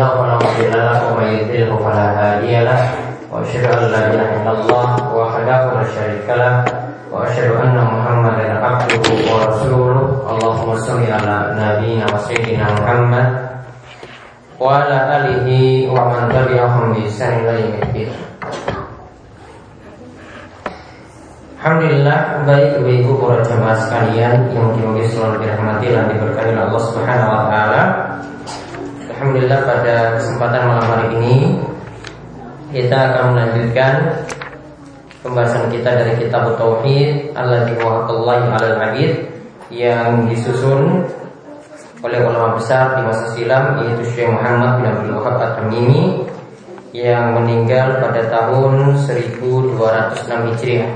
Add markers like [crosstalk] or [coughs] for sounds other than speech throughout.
الله فلا مضل له ومن يضلل فلا هادي له واشهد ان لا اله الا الله وحده لا شريك له واشهد ان محمدا عبده ورسوله اللهم صل على نبينا وسيدنا محمد وعلى اله ومن تبعهم باحسان الى يوم الدين Alhamdulillah baik ibu-ibu para jamaah sekalian yang dimuji selalu dirahmati dan diberkahi Allah Subhanahu wa taala. Alhamdulillah pada kesempatan malam hari ini kita akan melanjutkan pembahasan kita dari kitab Tauhid alladzi wahdallahi 'alal 'abid yang disusun oleh ulama besar di masa silam yaitu Syekh Muhammad bin Abdul Wahab At-Tamimi yang meninggal pada tahun 1206 Hijriah.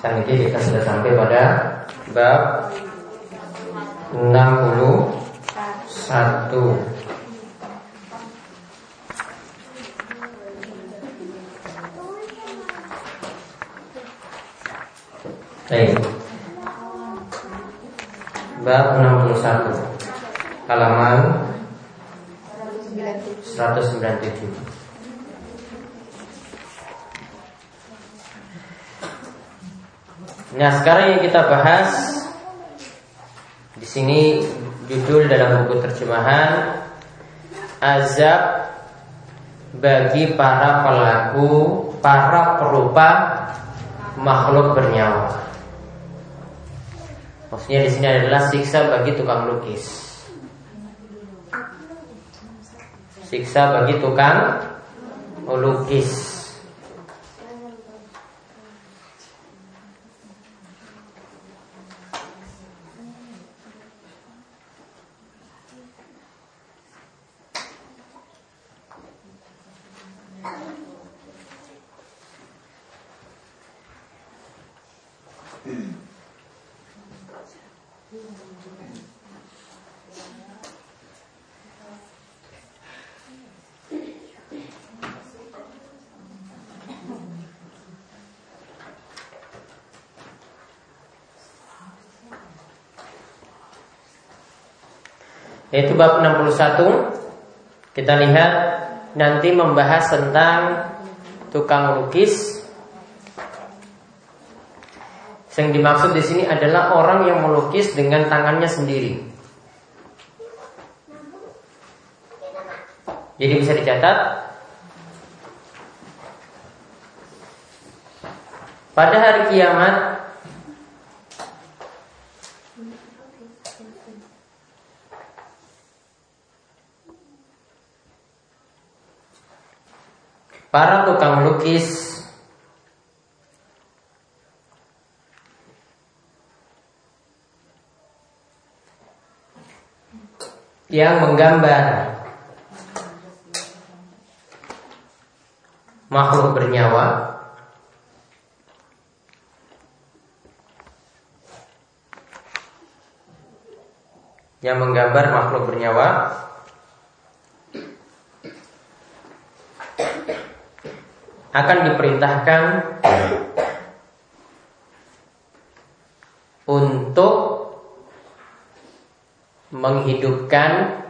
Saat ini kita sudah sampai pada bab 61 Baik. Bab 61 Halaman 197 Nah, sekarang yang kita bahas di sini judul dalam buku terjemahan azab bagi para pelaku, para perupa makhluk bernyawa. Maksudnya di sini adalah siksa bagi tukang lukis. Siksa bagi tukang lukis. Yaitu bab 61 Kita lihat nanti membahas tentang tukang lukis. Yang dimaksud di sini adalah orang yang melukis dengan tangannya sendiri. Jadi bisa dicatat. Pada hari kiamat para tukang lukis yang menggambar. Makhluk bernyawa. Yang menggambar makhluk bernyawa akan diperintahkan untuk menghidupkan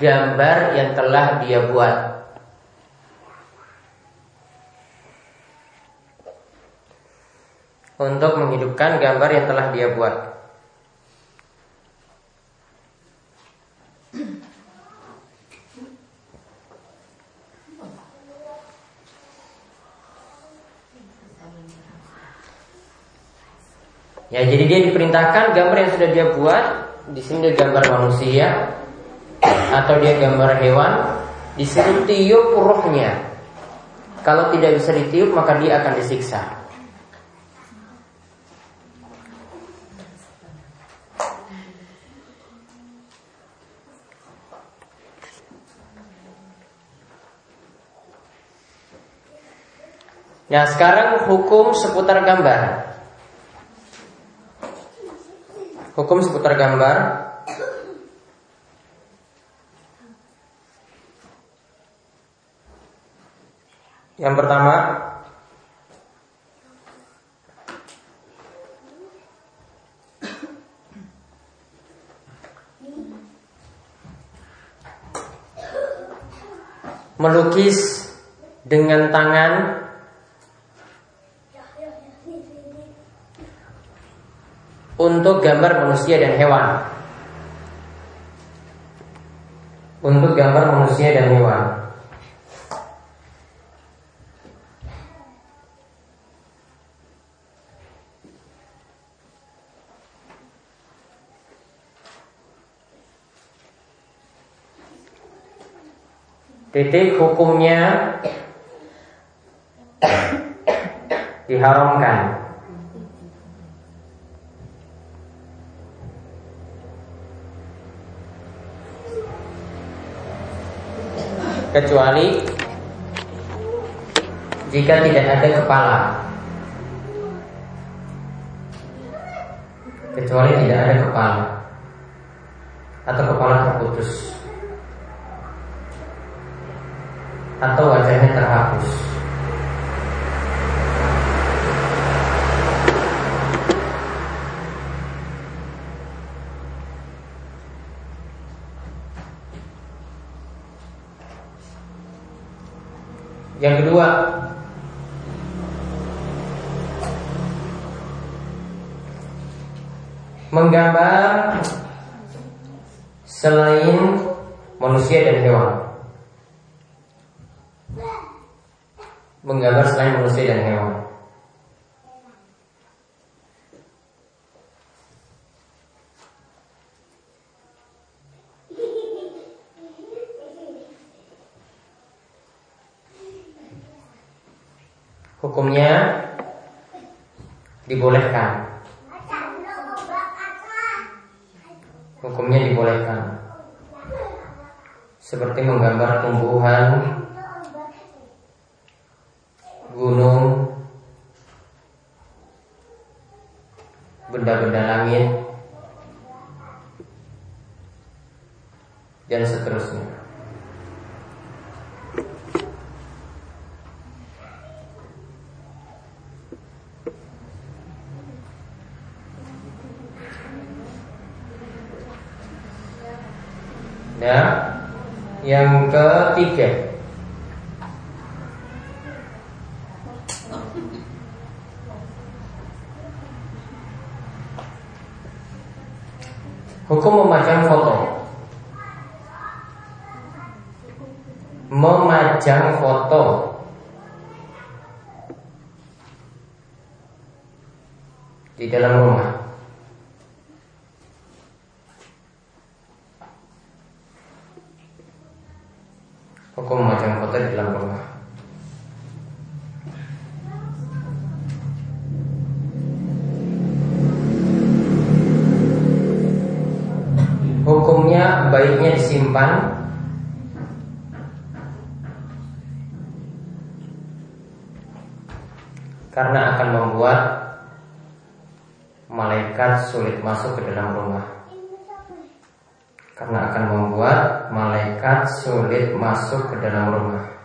gambar yang telah dia buat. Untuk menghidupkan gambar yang telah dia buat. Ya, jadi dia diperintahkan gambar yang sudah dia buat di sini dia gambar manusia atau dia gambar hewan disuruh tiup ruhnya. Kalau tidak bisa ditiup maka dia akan disiksa. Nah sekarang hukum seputar gambar Hukum seputar gambar. Yang pertama. Melukis dengan tangan. Untuk gambar manusia dan hewan. Untuk gambar manusia dan hewan. Titik hukumnya [coughs] diharamkan. Kecuali jika tidak ada kepala. Kecuali tidak ada kepala atau kepala terputus. atau wajahnya terhapus. Yang kedua, menggambar selain manusia dan hewan. menggambar selain manusia dan hewan. Hukumnya dibolehkan. Hukumnya dibolehkan. Seperti menggambar tumbuhan gunung, benda-benda langit, dan seterusnya. Nah, yang ketiga Hukum memajang foto. Memajang foto Di dalam rumah Hukum memajang foto di dalam rumah hukumnya baiknya disimpan karena akan membuat malaikat sulit masuk ke dalam rumah. Karena akan membuat malaikat sulit masuk ke dalam rumah.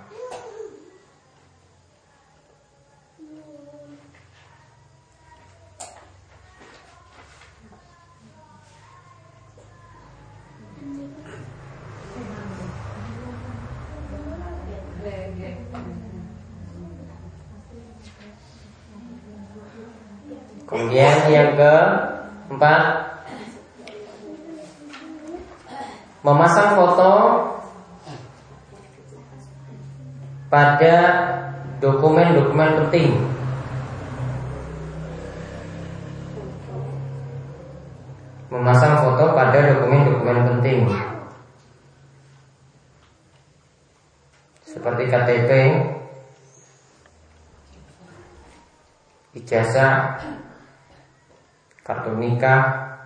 Kemudian yang keempat Memasang foto pada dokumen-dokumen penting. Memasang foto pada dokumen-dokumen penting. Seperti KTP Ijazah kartu nikah,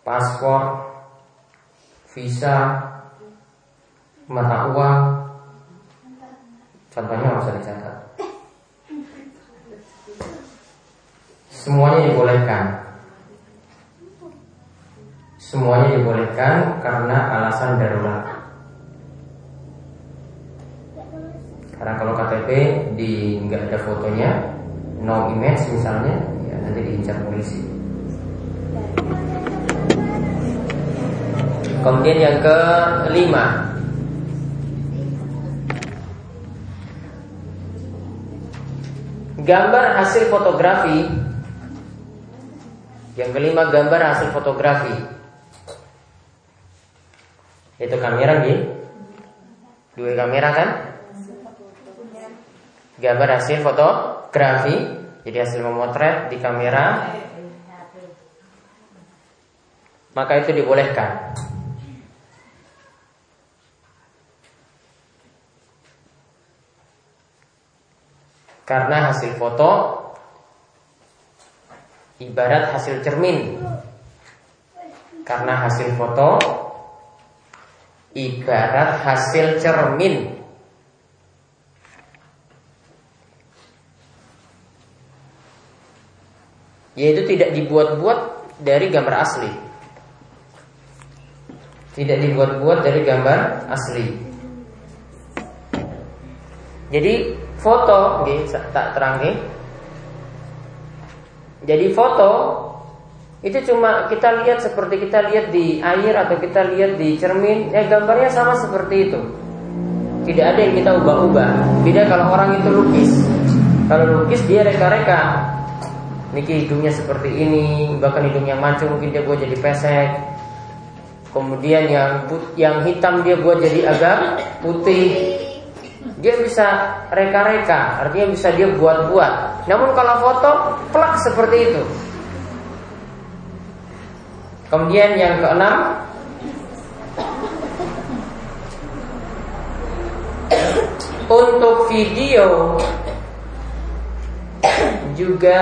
paspor, visa, mata uang. Contohnya harus dicatat. Semuanya dibolehkan. Semuanya dibolehkan karena alasan darurat. Karena kalau KTP di nggak ada fotonya, no image misalnya, nanti diincar polisi. Kemudian yang kelima. Gambar hasil fotografi. Yang kelima gambar hasil fotografi. Itu kamera G Dua kamera kan? Gambar hasil fotografi. Jadi hasil memotret di kamera. Maka itu dibolehkan. Karena hasil foto ibarat hasil cermin. Karena hasil foto ibarat hasil cermin. Yaitu tidak dibuat-buat dari gambar asli. Tidak dibuat-buat dari gambar asli. Jadi foto nggih tak terangke. Jadi foto itu cuma kita lihat seperti kita lihat di air atau kita lihat di cermin, ya gambarnya sama seperti itu. Tidak ada yang kita ubah-ubah. Beda kalau orang itu lukis. Kalau lukis dia reka-reka. Niki hidungnya seperti ini, bahkan hidungnya mancung mungkin dia buat jadi pesek. Kemudian yang yang hitam dia buat jadi agak putih dia bisa reka-reka, artinya bisa dia buat-buat. Namun kalau foto, plak seperti itu. Kemudian yang keenam, untuk video juga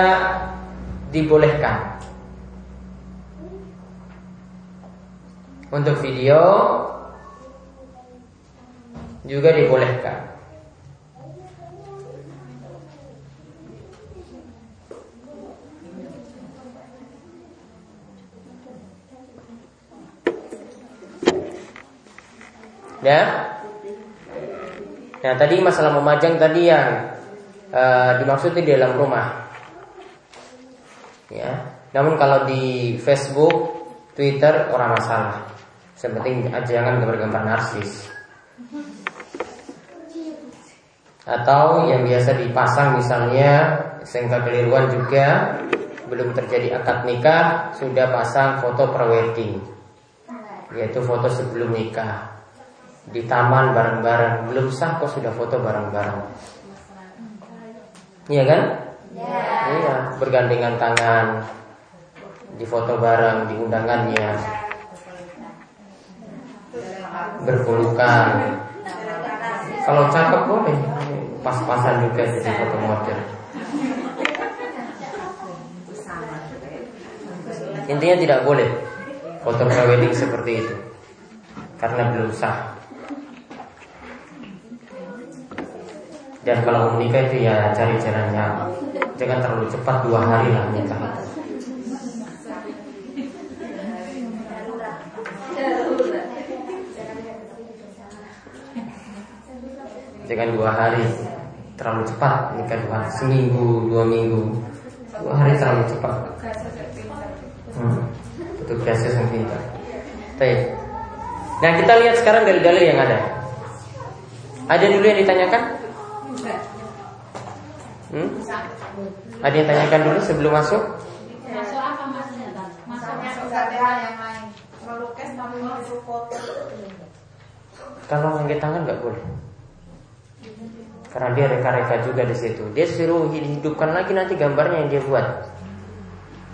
dibolehkan. Untuk video juga dibolehkan. Ya. Nah tadi masalah memajang tadi yang uh, dimaksud di dalam rumah. Ya. Namun kalau di Facebook, Twitter orang masalah. Sepenting jangan gambar-gambar narsis. Atau yang biasa dipasang misalnya sehingga keliruan juga belum terjadi akad nikah sudah pasang foto prewedding yaitu foto sebelum nikah di taman bareng-bareng. Belum sah kok sudah foto bareng-bareng. Iya kan? Ya. iya bergandengan tangan. Di foto bareng di undangannya. Berpelukan. Kalau cakep boleh. Pas-pasan juga jadi foto model. Intinya tidak boleh foto prewedding seperti itu. Karena belum sah Dan kalau menikah itu ya cari caranya Jangan terlalu cepat dua hari lah menikah. Jangan dua hari Terlalu cepat nikah dua hari. Seminggu, dua minggu. Dua hari terlalu cepat. Hmm. Petugasnya yang pintar Nah kita lihat sekarang dari dalil yang ada. Ada dulu yang ditanyakan Hmm? Ada yang tanyakan dulu sebelum masuk? Masuk apa mas? Masuk yang lain. Melukis tapi foto. Kalau ngangkat tangan nggak boleh. Karena dia reka-reka juga di situ. Dia suruh hidupkan lagi nanti gambarnya yang dia buat.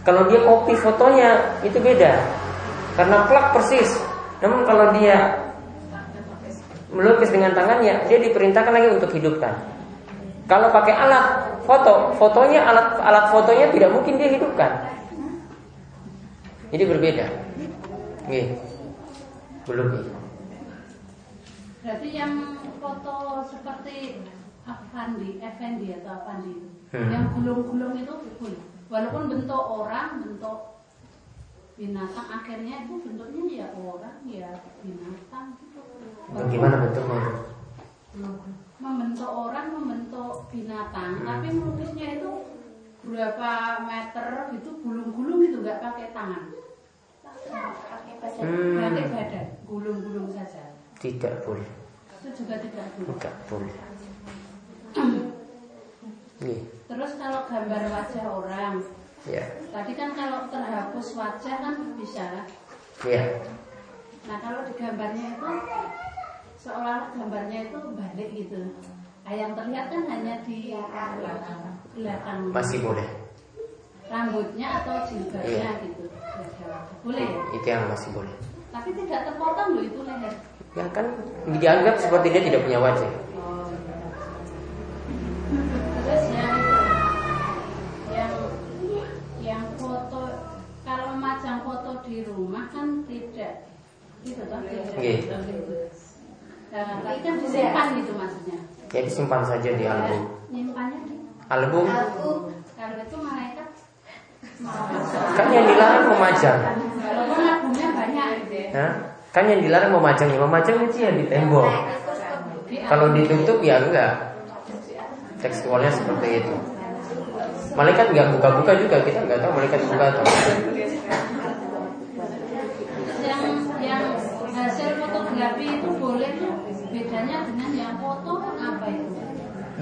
Kalau dia copy fotonya itu beda. Karena plak persis. Namun kalau dia melukis dengan tangannya, dia diperintahkan lagi untuk hidupkan. Kalau pakai alat foto, fotonya alat alat fotonya tidak mungkin dia hidupkan. Jadi berbeda. Nih. Belum. Berarti yang foto seperti Afandi, Effendi atau Afandi hmm. yang gulung-gulung itu walaupun bentuk orang, bentuk binatang akhirnya itu bentuknya ya orang ya binatang gitu. Bagaimana bentuknya? Membentuk orang, membentuk binatang, hmm. tapi melukisnya itu berapa meter itu gulung-gulung itu nggak pakai tangan. Pakai badan, hmm. pakai badan, gulung-gulung saja. Tidak boleh. Itu juga tidak boleh. Tidak boleh. Yeah. Terus kalau gambar wajah orang, yeah. tadi kan kalau terhapus wajah kan bisa. Yeah. Nah kalau di gambarnya itu seolah gambarnya itu balik gitu. Nah, yang terlihat kan hanya di belakang. Masih boleh. Rambutnya atau jilbabnya yeah. gitu. Boleh. Itu yang masih boleh. Tapi tidak terpotong loh itu leher. Ya kan dianggap seperti dia tidak punya wajah. Terus yang yang yang foto kalau macam foto di rumah kan tidak itu toh tidak. Iya. Nah, tapi kan disimpan gitu maksudnya. Ya disimpan saja di album. Nyimpannya di album. Album. Kalau itu malaikat [laughs] Kan yang dilarang memajang. Walaupun albumnya banyak. Hah? Kan yang dilarang memajangnya, memajang itu ya di tembok. Kalau ditutup ya enggak. Tekstualnya seperti itu. Malaikat nggak buka-buka juga kita nggak tahu malaikat buka atau yang yang hasil fotografi itu boleh tuh. Bedanya dengan yang foto apa itu?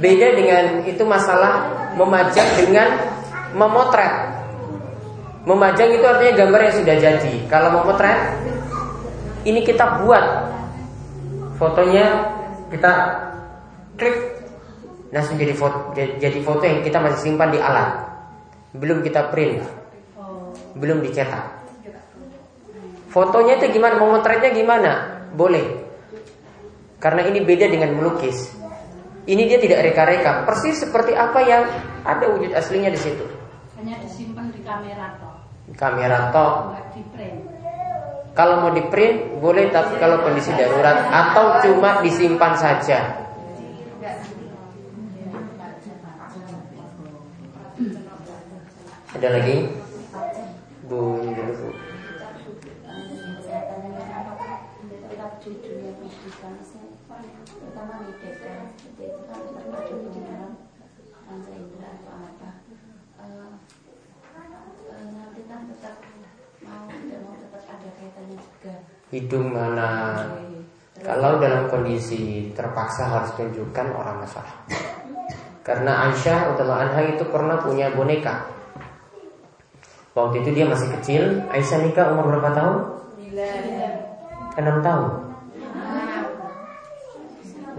Beda dengan itu masalah memajang dengan memotret. Memajang itu artinya gambar yang sudah jadi. Kalau memotret ini kita buat. Fotonya kita klik. Langsung jadi foto jadi foto yang kita masih simpan di alat. Belum kita print. Belum dicetak. Fotonya itu gimana? Memotretnya gimana boleh. Karena ini beda dengan melukis. Ini dia tidak reka-reka. Persis seperti apa yang ada wujud aslinya di situ. Hanya disimpan di kamera toh kamera toh di print. Kalau mau di print boleh tapi kalau kondisi darurat. Atau cuma disimpan saja. Ada lagi? Bu. Hidung mana? Kalau dalam kondisi terpaksa harus tunjukkan orang masalah. Karena Aisyah utama Anha itu pernah punya boneka. Waktu itu dia masih kecil. Aisyah nikah umur berapa tahun? 6 tahun.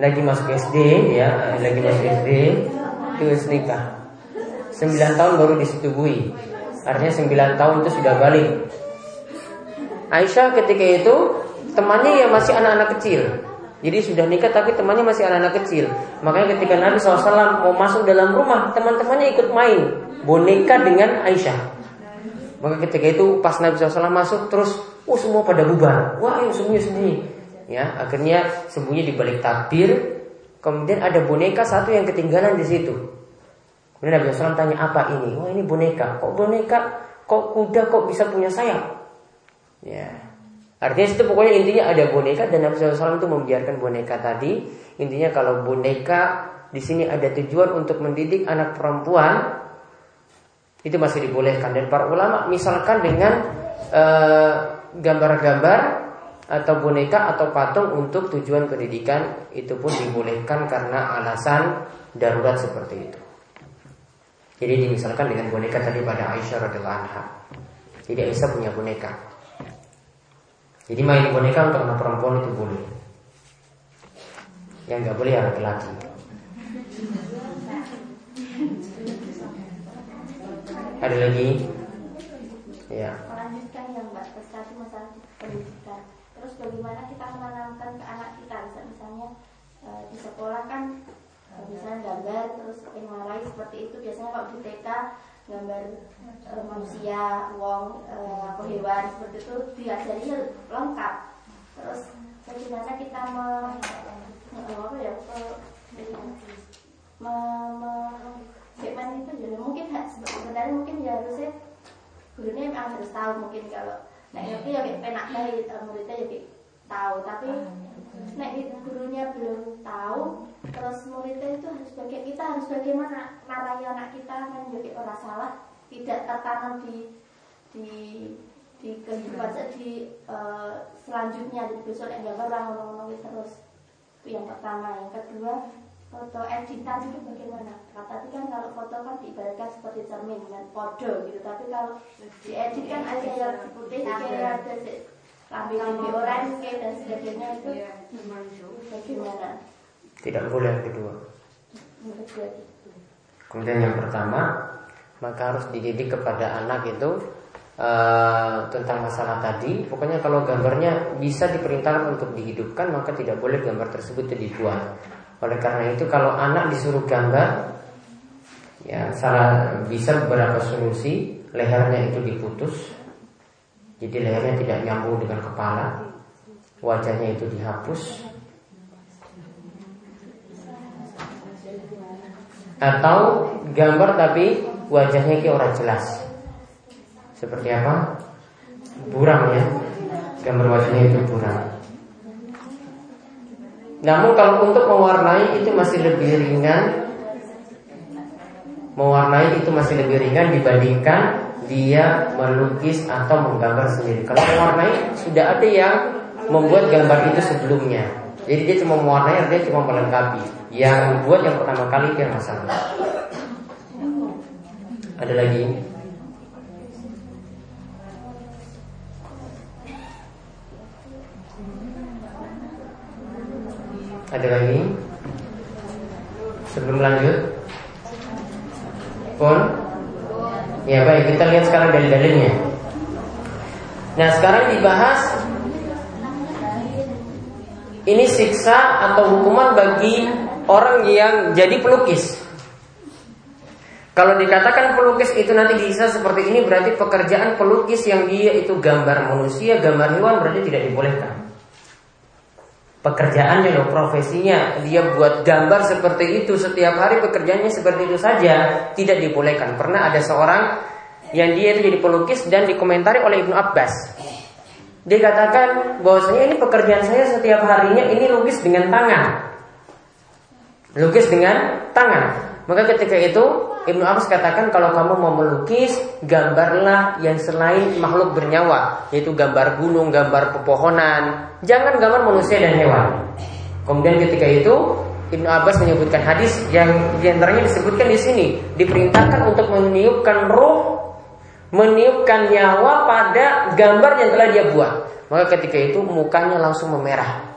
Lagi masuk SD ya, lagi masuk SD terus nikah. 9 tahun baru disetubui. Artinya 9 tahun itu sudah balik Aisyah ketika itu temannya ya masih anak-anak kecil. Jadi sudah nikah tapi temannya masih anak-anak kecil. Makanya ketika Nabi SAW mau masuk dalam rumah, teman-temannya ikut main boneka dengan Aisyah. Maka ketika itu pas Nabi SAW masuk terus, oh semua pada bubar. Wah, yang sembunyi sembunyi. Ya, akhirnya sembunyi di balik tabir. Kemudian ada boneka satu yang ketinggalan di situ. Kemudian Nabi SAW tanya apa ini? Wah ini boneka. Kok boneka? Kok kuda kok bisa punya sayap? Ya. Artinya itu pokoknya intinya ada boneka dan Nabi SAW itu membiarkan boneka tadi. Intinya kalau boneka di sini ada tujuan untuk mendidik anak perempuan itu masih dibolehkan dan para ulama misalkan dengan eh, gambar-gambar uh, atau boneka atau patung untuk tujuan pendidikan itu pun dibolehkan karena alasan darurat seperti itu. Jadi dimisalkan dengan boneka tadi pada Aisyah radhiallahu anha. Jadi Aisyah punya boneka. Jadi main boneka untuk anak perempuan itu boleh. Yang nggak boleh ya laki-laki. Ada lagi? Ya. Melanjutkan yang Mbak masalah. Terus bagaimana kita menanamkan ke anak kita, misalnya eh, di sekolah kan eh, misalnya gambar terus yang seperti itu. Biasanya kalau di TK gambar uh, manusia, wong, uh, atau hewan seperti itu diajari lengkap. Terus bagaimana kita me, apa ya, me, me, me itu jadi mungkin sebenarnya mungkin ya harusnya gurunya memang harus tahu mungkin kalau nah ngerti ya kayak penak dari muridnya ya kayak tahu. Tapi nek gurunya belum tahu terus muridnya itu harus bagian kita harus bagaimana marai anak kita menjadi orang salah tidak tertanam di di di kehidupan di uh, selanjutnya di besok yang gambar orang ngomong terus itu yang pertama yang kedua foto editan itu bagaimana? Tadi kan kalau foto kan diibaratkan seperti cermin dengan kode gitu, tapi kalau diedit kan ada yang putih, ada yang ada lampu lampu orange dan sebagainya itu bagaimana? Tidak boleh yang kedua. Kemudian yang pertama, maka harus dididik kepada anak itu uh, tentang masalah tadi. Pokoknya kalau gambarnya bisa diperintahkan untuk dihidupkan, maka tidak boleh gambar tersebut dibuat. Oleh karena itu kalau anak disuruh gambar ya salah bisa beberapa solusi lehernya itu diputus jadi lehernya tidak nyambung dengan kepala wajahnya itu dihapus atau gambar tapi wajahnya kayak orang jelas. Seperti apa? Buram ya. Gambar wajahnya itu buram. Namun kalau untuk mewarnai itu masih lebih ringan. Mewarnai itu masih lebih ringan dibandingkan dia melukis atau menggambar sendiri. Kalau mewarnai sudah ada yang membuat gambar itu sebelumnya. Jadi dia cuma mewarnai, dia cuma melengkapi Yang buat yang pertama kali itu yang masalah. Ada lagi? Ada lagi? Sebelum lanjut. Pun Ya baik, kita lihat sekarang dari dalilnya Nah sekarang dibahas Ini siksa atau hukuman bagi orang yang jadi pelukis. Kalau dikatakan pelukis itu nanti bisa seperti ini berarti pekerjaan pelukis yang dia itu gambar manusia, gambar hewan berarti tidak dibolehkan. Pekerjaannya loh profesinya. Dia buat gambar seperti itu setiap hari pekerjaannya seperti itu saja tidak dibolehkan. Pernah ada seorang yang dia itu jadi pelukis dan dikomentari oleh Ibnu Abbas. Dia katakan bahwasanya ini pekerjaan saya setiap harinya ini lukis dengan tangan lukis dengan tangan maka ketika itu Ibnu Abbas katakan kalau kamu mau melukis gambarlah yang selain makhluk bernyawa yaitu gambar gunung, gambar pepohonan, jangan gambar manusia dan hewan. Kemudian ketika itu Ibnu Abbas menyebutkan hadis yang di antaranya disebutkan di sini diperintahkan untuk meniupkan roh, meniupkan nyawa pada gambar yang telah dia buat. Maka ketika itu mukanya langsung memerah.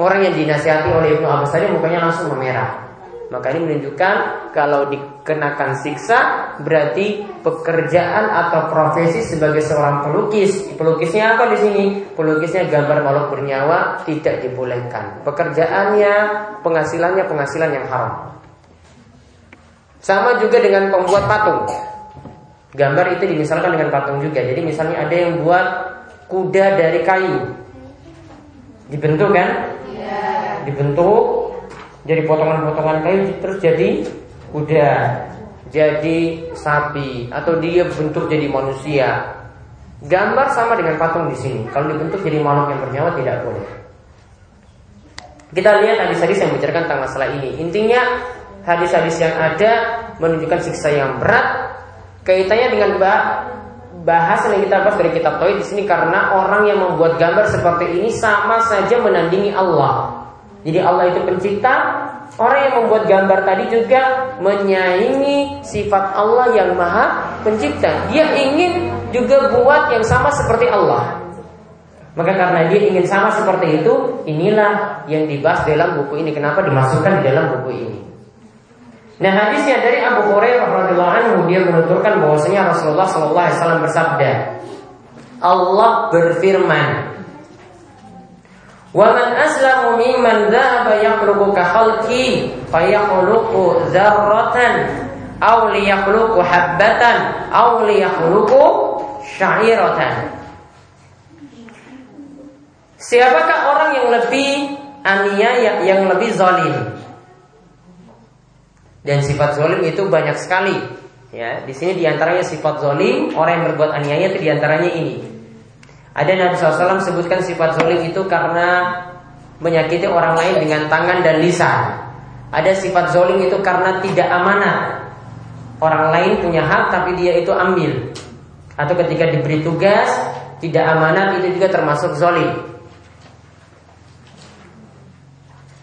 Orang yang dinasihati oleh Ibnu Abbas tadi mukanya langsung memerah. Maka ini menunjukkan kalau dikenakan siksa berarti pekerjaan atau profesi sebagai seorang pelukis. Pelukisnya apa di sini? Pelukisnya gambar makhluk bernyawa tidak dibolehkan. Pekerjaannya, penghasilannya penghasilan yang haram. Sama juga dengan pembuat patung. Gambar itu dimisalkan dengan patung juga. Jadi misalnya ada yang buat kuda dari kayu. Dibentuk kan? Dibentuk jadi potongan-potongan kayu terus jadi kuda, jadi sapi atau dia bentuk jadi manusia. Gambar sama dengan patung di sini. Kalau dibentuk jadi makhluk yang bernyawa tidak boleh. Kita lihat hadis-hadis yang membicarakan tentang masalah ini. Intinya hadis-hadis yang ada menunjukkan siksa yang berat. Kaitannya dengan bahasan yang kita bahas dari kitab Tauhid di sini karena orang yang membuat gambar seperti ini sama saja menandingi Allah. Jadi Allah itu pencipta. Orang yang membuat gambar tadi juga menyaingi sifat Allah yang maha pencipta. Dia ingin juga buat yang sama seperti Allah. Maka karena dia ingin sama seperti itu Inilah yang dibahas dalam buku ini. Kenapa dimasukkan di dalam buku ini? Nah hadisnya dari Abu Hurairah radhiyallahu anhu dia menuturkan bahwasanya Rasulullah SAW bersabda Allah berfirman Aslamu mimman dhahaba yakhluqu ka khalqi aw habbatan aw sya'iratan. Siapakah orang yang lebih aniaya yang lebih zalim? Dan sifat zalim itu banyak sekali. Ya, di sini di antaranya sifat zalim orang yang berbuat aniaya itu di antaranya ini. Ada Nabi SAW sebutkan sifat zolim itu karena menyakiti orang lain dengan tangan dan lisan. Ada sifat zolim itu karena tidak amanah. Orang lain punya hak tapi dia itu ambil. Atau ketika diberi tugas tidak amanah itu juga termasuk zolim.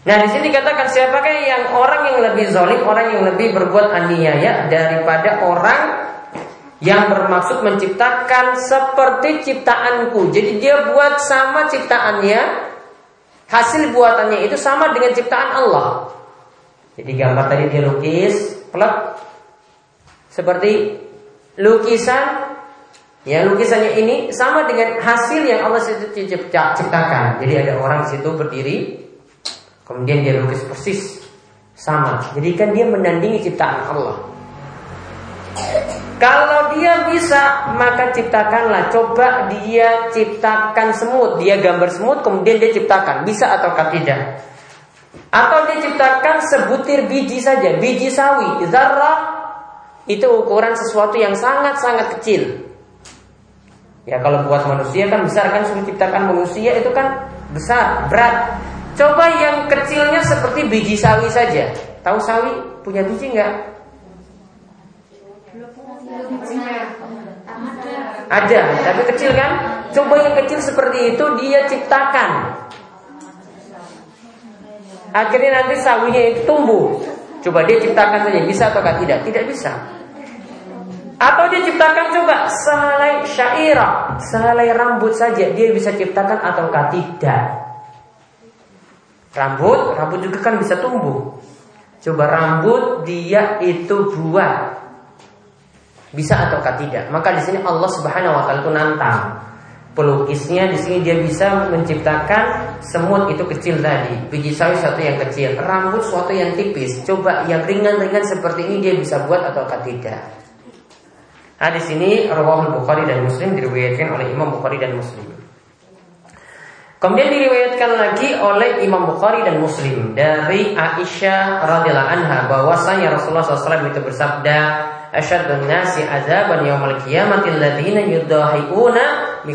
Nah di sini katakan siapakah yang orang yang lebih zolim, orang yang lebih berbuat aniaya daripada orang yang bermaksud menciptakan seperti ciptaanku. Jadi dia buat sama ciptaannya, hasil buatannya itu sama dengan ciptaan Allah. Jadi gambar tadi dia lukis, plek seperti lukisan Ya lukisannya ini sama dengan hasil yang Allah ciptakan. Jadi ada orang di situ berdiri, kemudian dia lukis persis sama. Jadi kan dia menandingi ciptaan Allah. Kalau dia bisa, maka ciptakanlah. Coba dia ciptakan semut, dia gambar semut, kemudian dia ciptakan. Bisa atau tidak? Atau dia ciptakan sebutir biji saja, biji sawi, zarrah itu ukuran sesuatu yang sangat-sangat kecil. Ya kalau buat manusia kan besar kan sudah ciptakan manusia itu kan besar, berat. Coba yang kecilnya seperti biji sawi saja. Tahu sawi punya biji nggak? Ada, tapi kecil kan? Coba yang kecil seperti itu dia ciptakan. Akhirnya nanti sawinya itu tumbuh. Coba dia ciptakan saja, bisa atau tidak? Tidak bisa. Atau dia ciptakan coba sehelai syairah, sehelai rambut saja dia bisa ciptakan atau tidak? Rambut, rambut juga kan bisa tumbuh. Coba rambut dia itu buat bisa ataukah tidak? Maka di sini Allah Subhanahu wa taala itu nantang. Pelukisnya di sini dia bisa menciptakan semut itu kecil tadi, biji sawi satu yang kecil, rambut suatu yang tipis. Coba yang ringan-ringan seperti ini dia bisa buat ataukah tidak? Nah di sini Rawahul Bukhari dan Muslim diriwayatkan oleh Imam Bukhari dan Muslim. Kemudian diriwayatkan lagi oleh Imam Bukhari dan Muslim dari Aisyah radhiyallahu anha bahwasanya Rasulullah SAW itu bersabda, asyadun nasi azaban yaumal qiyamati alladziina yudahiuna bi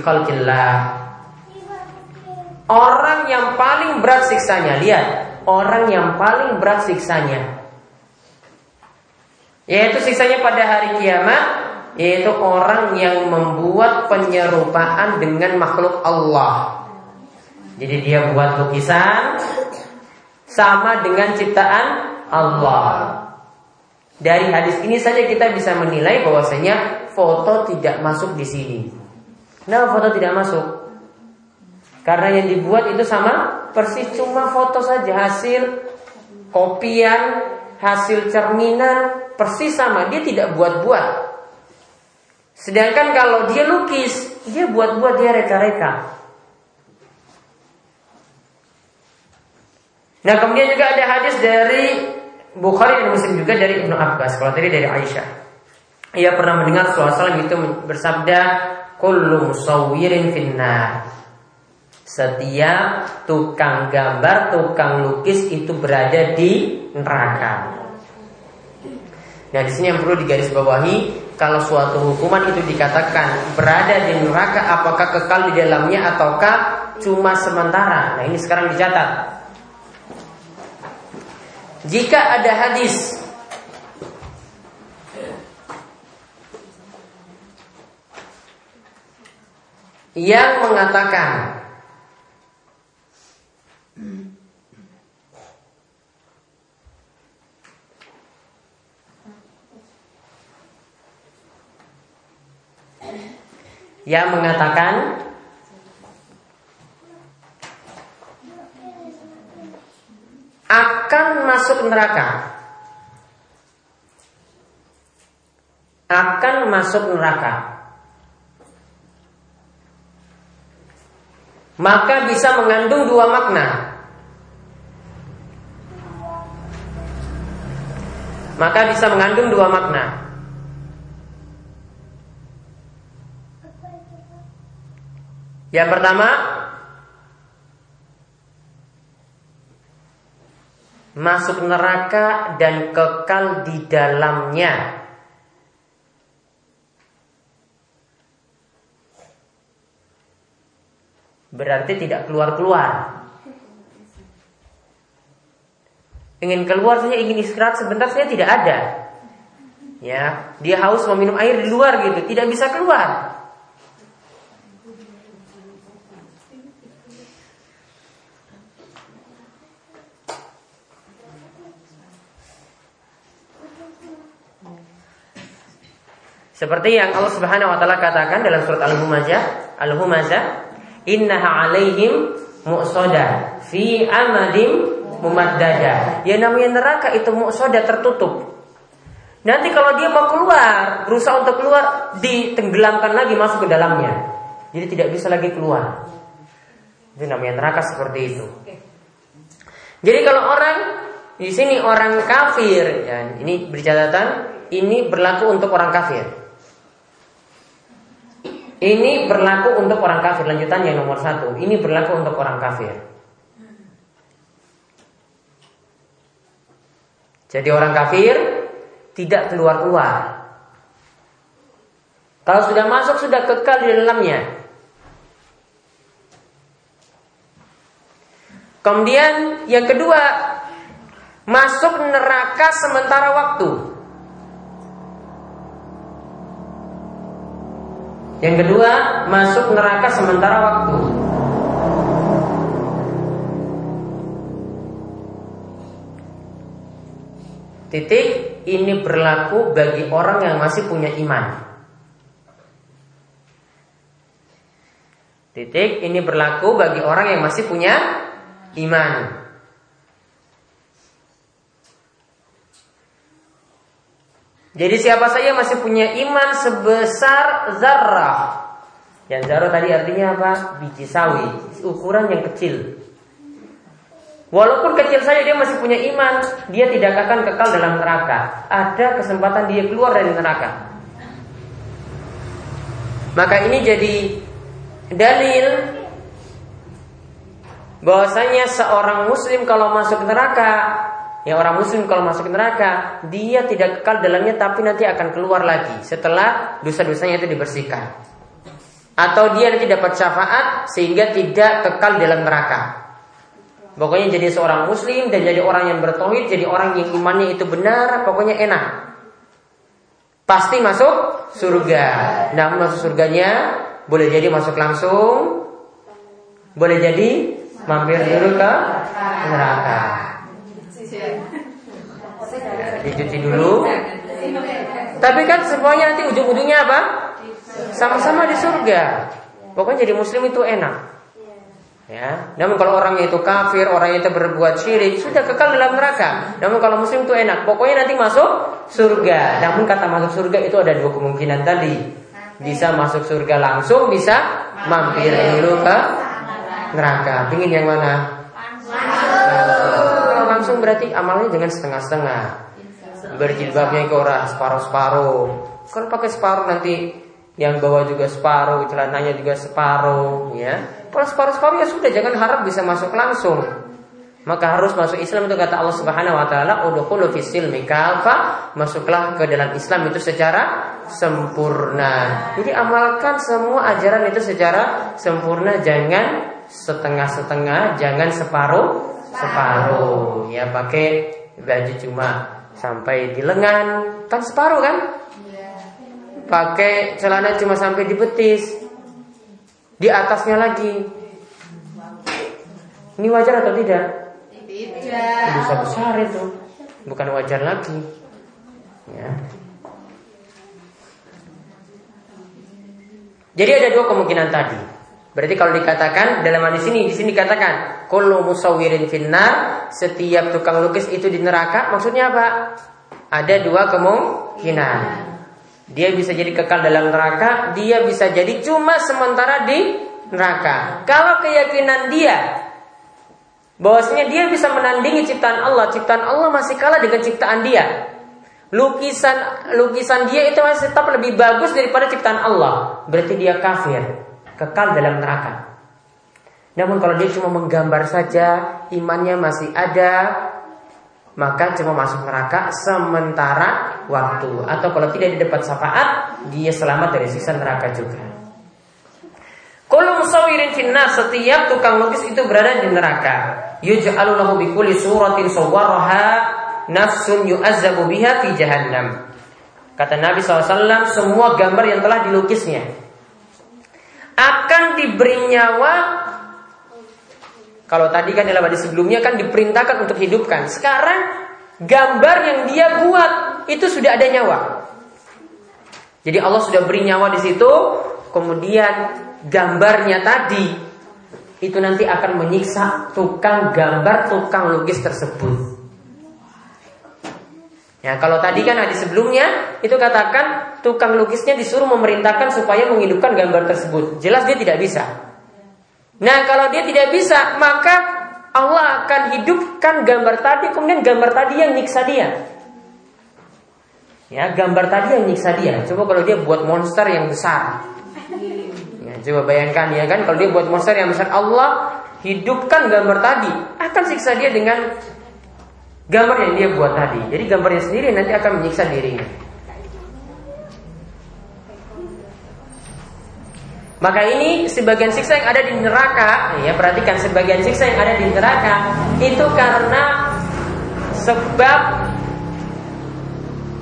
Orang yang paling berat siksanya, lihat, orang yang paling berat siksanya yaitu siksanya pada hari kiamat yaitu orang yang membuat penyerupaan dengan makhluk Allah. Jadi dia buat lukisan sama dengan ciptaan Allah. Dari hadis ini saja kita bisa menilai bahwasanya foto tidak masuk di sini. Nah, foto tidak masuk? Karena yang dibuat itu sama persis cuma foto saja hasil kopian, hasil cerminan persis sama, dia tidak buat-buat. Sedangkan kalau dia lukis, dia buat-buat dia reka-reka. Nah, kemudian juga ada hadis dari Bukhari dan Muslim juga dari Ibnu Abbas. Kalau tadi dari Aisyah. Ia pernah mendengar Rasulullah itu bersabda, "Kullu musawwirin finnar." Setiap tukang gambar, tukang lukis itu berada di neraka. Nah, di sini yang perlu digarisbawahi, kalau suatu hukuman itu dikatakan berada di neraka, apakah kekal di dalamnya ataukah cuma sementara? Nah, ini sekarang dicatat. Jika ada hadis. Yang mengatakan. Yang mengatakan akan masuk neraka. Akan masuk neraka. Maka bisa mengandung dua makna. Maka bisa mengandung dua makna. Yang pertama, masuk neraka dan kekal di dalamnya. Berarti tidak keluar-keluar. Ingin keluar saja, ingin istirahat sebentar saya tidak ada. Ya, dia haus meminum air di luar gitu, tidak bisa keluar. Seperti yang Allah Subhanahu wa taala katakan dalam surat Al-Humazah, Al-Humazah, "Innaha 'alaihim mu'soda fi amadim mumaddada." Ya namanya neraka itu mu'soda tertutup. Nanti kalau dia mau keluar, berusaha untuk keluar, ditenggelamkan lagi masuk ke dalamnya. Jadi tidak bisa lagi keluar. Itu namanya neraka seperti itu. Jadi kalau orang di sini orang kafir, ya, ini bercatatan, ini berlaku untuk orang kafir. Ini berlaku untuk orang kafir. Lanjutan yang nomor satu. Ini berlaku untuk orang kafir. Jadi orang kafir tidak keluar-keluar. Kalau sudah masuk sudah kekal di dalamnya. Kemudian yang kedua masuk neraka sementara waktu. Yang kedua, masuk neraka sementara waktu. Titik ini berlaku bagi orang yang masih punya iman. Titik ini berlaku bagi orang yang masih punya iman. Jadi siapa saja masih punya iman sebesar zarrah. Yang zarrah tadi artinya apa? Biji sawi, ukuran yang kecil. Walaupun kecil saja dia masih punya iman, dia tidak akan kekal dalam neraka. Ada kesempatan dia keluar dari neraka. Maka ini jadi dalil bahwasanya seorang muslim kalau masuk neraka Ya orang muslim kalau masuk neraka Dia tidak kekal dalamnya Tapi nanti akan keluar lagi Setelah dosa-dosanya itu dibersihkan. Atau dia nanti dapat syafaat Sehingga tidak kekal dalam neraka. Pokoknya jadi seorang muslim Dan jadi orang yang bertauhid Jadi orang yang imannya itu benar Pokoknya enak. Pasti masuk surga. Namun masuk surganya Boleh jadi masuk langsung Boleh jadi Mampir dulu ke neraka dicuci dulu. Tapi kan semuanya nanti ujung-ujungnya apa? Sama-sama di surga. Pokoknya jadi muslim itu enak. Ya, namun kalau orang itu kafir, orang itu berbuat syirik, sudah kekal dalam neraka. Namun kalau muslim itu enak, pokoknya nanti masuk surga. Namun kata masuk surga itu ada dua kemungkinan tadi. Bisa masuk surga langsung, bisa mampir dulu ke neraka. Pingin yang mana? Langsung berarti amalnya dengan setengah-setengah berjilbabnya ke orang separuh-separuh. Kalau pakai separuh nanti yang bawa juga separuh, celananya juga separuh, ya. Kalau separuh-separuh ya sudah, jangan harap bisa masuk langsung. Maka harus masuk Islam itu kata Allah Subhanahu wa taala, "Udkhulu fis silmi Masuklah ke dalam Islam itu secara sempurna. Jadi amalkan semua ajaran itu secara sempurna, jangan setengah-setengah, jangan separuh separuh. Ya pakai baju cuma sampai di lengan. Kan separuh kan? Pakai celana cuma sampai di betis. Di atasnya lagi. Ini wajar atau tidak? Tidak. Bisa besar itu bukan wajar lagi. Ya. Jadi ada dua kemungkinan tadi Berarti kalau dikatakan dalam hadis ini di sini dikatakan kullu musawwirin finnar, setiap tukang lukis itu di neraka, maksudnya apa? Ada dua kemungkinan. Dia bisa jadi kekal dalam neraka, dia bisa jadi cuma sementara di neraka. Kalau keyakinan dia bahwasanya dia bisa menandingi ciptaan Allah, ciptaan Allah masih kalah dengan ciptaan dia. Lukisan lukisan dia itu masih tetap lebih bagus daripada ciptaan Allah. Berarti dia kafir kekal dalam neraka. Namun kalau dia cuma menggambar saja, imannya masih ada, maka cuma masuk neraka sementara waktu. Atau kalau tidak dapat syafaat, dia selamat dari sisa neraka juga. Kalau musawirin finnar setiap tukang lukis itu berada di neraka. Yuj'alu lahu suratin sawwaraha nafsun yu'azzabu biha fi jahannam. Kata Nabi SAW, semua gambar yang telah dilukisnya akan diberi nyawa kalau tadi kan dalam hadis sebelumnya kan diperintahkan untuk hidupkan. Sekarang gambar yang dia buat itu sudah ada nyawa. Jadi Allah sudah beri nyawa di situ, kemudian gambarnya tadi itu nanti akan menyiksa tukang gambar, tukang lukis tersebut. Ya, kalau tadi kan hadis sebelumnya itu katakan tukang lukisnya disuruh memerintahkan supaya menghidupkan gambar tersebut. Jelas dia tidak bisa. Nah, kalau dia tidak bisa, maka Allah akan hidupkan gambar tadi, kemudian gambar tadi yang nyiksa dia. Ya, gambar tadi yang nyiksa dia. Coba kalau dia buat monster yang besar. Ya, coba bayangkan ya kan, kalau dia buat monster yang besar, Allah hidupkan gambar tadi, akan siksa dia dengan gambar yang dia buat tadi. Jadi gambarnya sendiri nanti akan menyiksa dirinya. Maka ini sebagian siksa yang ada di neraka, ya perhatikan sebagian siksa yang ada di neraka itu karena sebab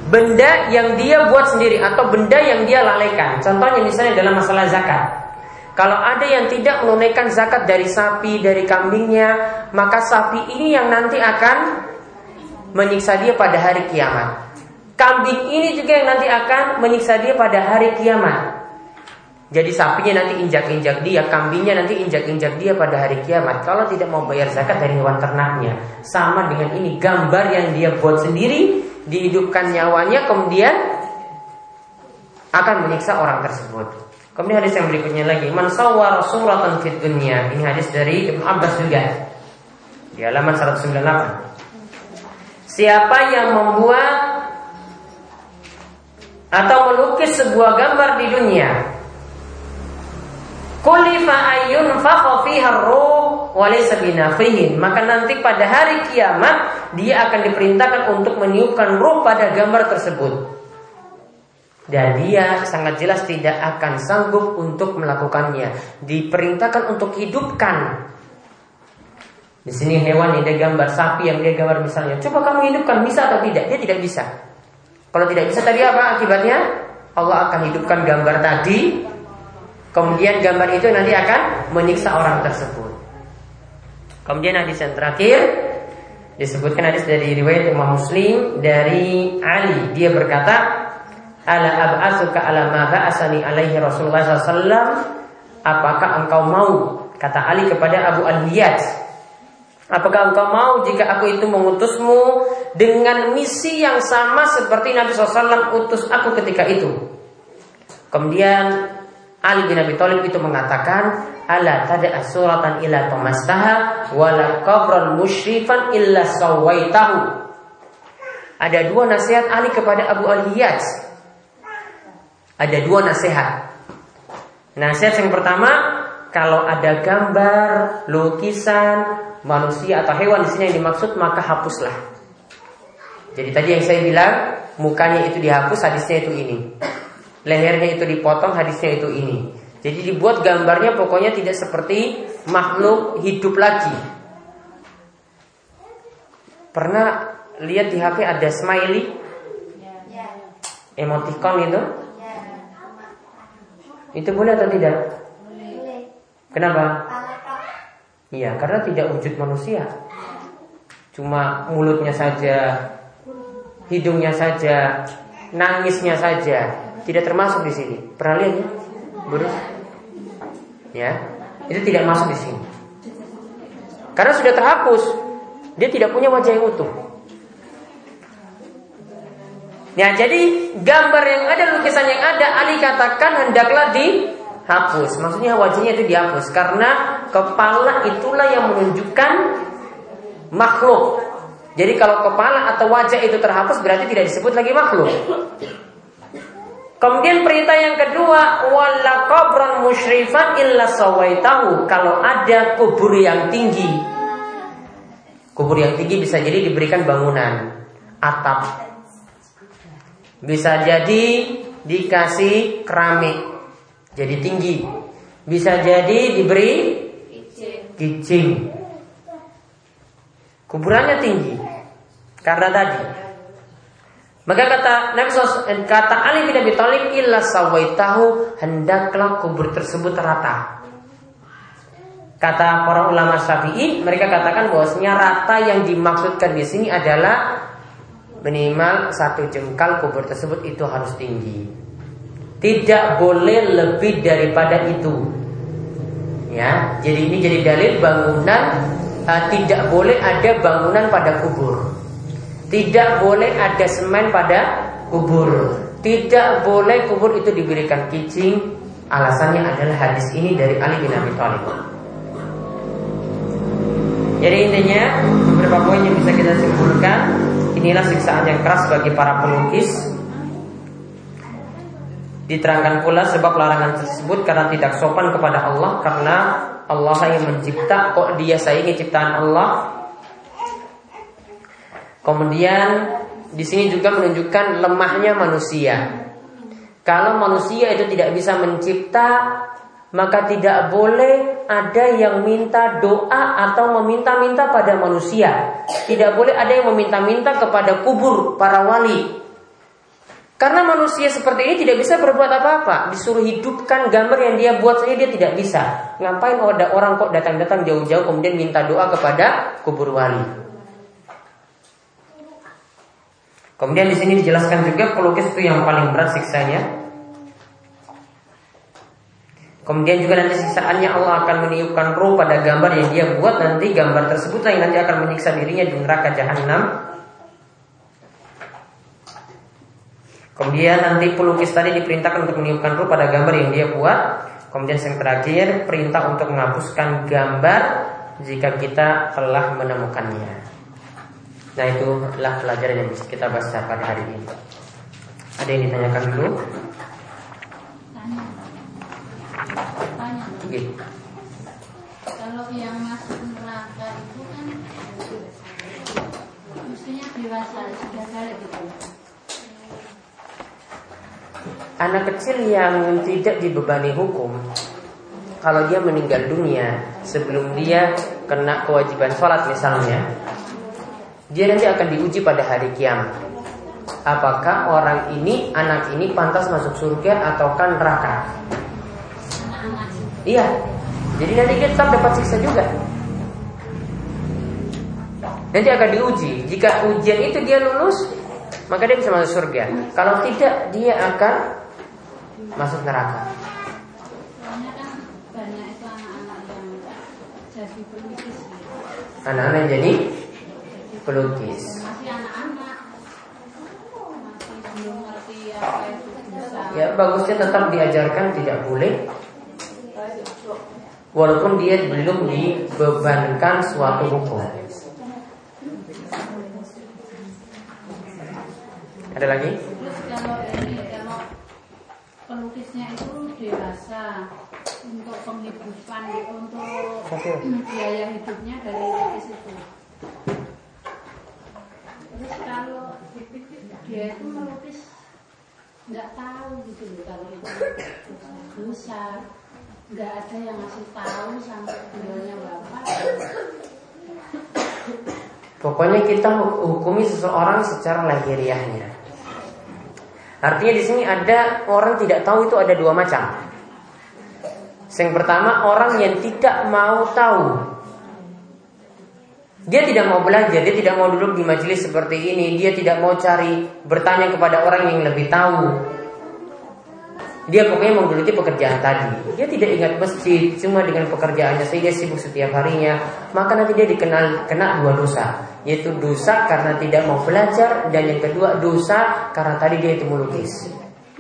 benda yang dia buat sendiri atau benda yang dia lalaikan. Contohnya misalnya dalam masalah zakat. Kalau ada yang tidak menunaikan zakat dari sapi, dari kambingnya, maka sapi ini yang nanti akan menyiksa dia pada hari kiamat. Kambing ini juga yang nanti akan menyiksa dia pada hari kiamat. Jadi sapinya nanti injak-injak dia, kambingnya nanti injak-injak dia pada hari kiamat. Kalau tidak mau bayar zakat dari hewan ternaknya, sama dengan ini gambar yang dia buat sendiri, dihidupkan nyawanya, kemudian akan menyiksa orang tersebut. Kemudian hadis yang berikutnya lagi, man sawwara suratan fid. Ini hadis dari Ibnu Abbas juga. Di halaman 198. Siapa yang membuat atau melukis sebuah gambar di dunia Kulifa ayun Maka nanti pada hari kiamat dia akan diperintahkan untuk meniupkan ruh pada gambar tersebut. Dan dia sangat jelas tidak akan sanggup untuk melakukannya. Diperintahkan untuk hidupkan di sini hewan yang dia gambar sapi yang dia gambar misalnya. Coba kamu hidupkan bisa atau tidak? Dia tidak bisa. Kalau tidak bisa tadi apa akibatnya? Allah akan hidupkan gambar tadi. Kemudian gambar itu nanti akan menyiksa orang tersebut. Kemudian hadis yang terakhir disebutkan hadis dari riwayat Imam Muslim dari Ali. Dia berkata, "Ala ab'asuka ala ma ba'asani alaihi Rasulullah SAW." Apakah engkau mau kata Ali kepada Abu Al-Hiyaj Apakah engkau mau jika aku itu mengutusmu dengan misi yang sama seperti Nabi SAW utus aku ketika itu? Kemudian Ali bin Abi Thalib itu mengatakan, "Ala tada suratan ila tamastaha wala qabran musyrifan illa sawaitahu." Ada dua nasihat Ali kepada Abu Al-Hiyaj. Ada dua nasihat. Nasihat yang pertama, kalau ada gambar, lukisan, manusia atau hewan di sini yang dimaksud maka hapuslah. Jadi tadi yang saya bilang mukanya itu dihapus hadisnya itu ini. Lehernya itu dipotong hadisnya itu ini. Jadi dibuat gambarnya pokoknya tidak seperti makhluk hidup lagi. Pernah lihat di HP ada smiley? Emoticon itu? Itu boleh atau tidak? Kenapa? Iya, karena tidak wujud manusia. Cuma mulutnya saja, hidungnya saja, nangisnya saja, tidak termasuk di sini. Pernah lihat ya? Ya, itu tidak masuk di sini. Karena sudah terhapus, dia tidak punya wajah yang utuh. Ya, jadi gambar yang ada, lukisan yang ada, Ali katakan hendaklah di hapus. Maksudnya wajahnya itu dihapus karena kepala itulah yang menunjukkan makhluk. Jadi kalau kepala atau wajah itu terhapus berarti tidak disebut lagi makhluk. Kemudian perintah yang kedua, wala qabran musyrifan illa sawaitahu. Kalau ada kubur yang tinggi. Kubur yang tinggi bisa jadi diberikan bangunan atap. Bisa jadi dikasih keramik jadi tinggi. Bisa jadi diberi kijing. Kuburannya tinggi karena tadi. Maka kata Nabi kata Ali bin Abi Thalib illa sawaitahu hendaklah kubur tersebut rata. Kata para ulama Syafi'i, mereka katakan bahwasanya rata yang dimaksudkan di sini adalah minimal satu jengkal kubur tersebut itu harus tinggi. Tidak boleh lebih daripada itu. Ya, jadi ini jadi dalil bangunan uh, tidak boleh ada bangunan pada kubur. Tidak boleh ada semen pada kubur. Tidak boleh kubur itu diberikan kicing. Alasannya adalah hadis ini dari Ali bin Abi Thalib. Jadi intinya beberapa poin yang bisa kita simpulkan inilah siksaan yang keras bagi para pelukis Diterangkan pula sebab larangan tersebut karena tidak sopan kepada Allah karena Allah yang mencipta kok dia saingi ciptaan Allah. Kemudian di sini juga menunjukkan lemahnya manusia. Kalau manusia itu tidak bisa mencipta, maka tidak boleh ada yang minta doa atau meminta-minta pada manusia. Tidak boleh ada yang meminta-minta kepada kubur para wali. Karena manusia seperti ini tidak bisa berbuat apa-apa. Disuruh hidupkan gambar yang dia buat saja dia tidak bisa. Ngapain ada orang kok datang-datang jauh-jauh kemudian minta doa kepada kubur wali. Kemudian di sini dijelaskan juga pelukis itu yang paling berat siksanya. Kemudian juga nanti siksaannya Allah akan meniupkan roh pada gambar yang dia buat nanti gambar tersebut yang nanti akan menyiksa dirinya di neraka jahanam. Kemudian nanti pelukis tadi diperintahkan untuk meniupkan ruh pada gambar yang dia buat. Kemudian yang terakhir perintah untuk menghapuskan gambar jika kita telah menemukannya. Nah itulah pelajaran yang bisa kita bahas pada hari ini. Ada yang ditanyakan dulu? Tanya. Gitu. Kalau yang masuk neraka itu kan mestinya dewasa sudah balik gitu anak kecil yang tidak dibebani hukum kalau dia meninggal dunia sebelum dia kena kewajiban sholat misalnya dia nanti akan diuji pada hari kiamat. Apakah orang ini anak ini pantas masuk surga ataukah neraka? Iya. Jadi nanti dia tetap dapat siksa juga. Nanti akan diuji. Jika ujian itu dia lulus maka dia bisa masuk surga. Kalau tidak dia akan masuk neraka. Anak-anak yang jadi pelukis. Ya bagusnya tetap diajarkan tidak boleh Walaupun dia belum dibebankan suatu hukum Ada lagi? Pelukisnya itu dewasa untuk penghidupan untuk biaya hidupnya dari lukis itu. Terus kalau dia itu melukis nggak tahu gitu loh kalau itu. Dosa nggak ada yang ngasih tahu sampai beliaunya bapak. Pokoknya kita hukumi seseorang secara lahiriahnya. Artinya di sini ada orang tidak tahu itu ada dua macam. Yang pertama orang yang tidak mau tahu. Dia tidak mau belajar, dia tidak mau duduk di majelis seperti ini, dia tidak mau cari bertanya kepada orang yang lebih tahu. Dia pokoknya menggeluti pekerjaan tadi. Dia tidak ingat masjid, cuma dengan pekerjaannya saja sibuk setiap harinya. Maka nanti dia dikenal kena dua dosa, yaitu dosa karena tidak mau belajar dan yang kedua dosa karena tadi dia itu melukis.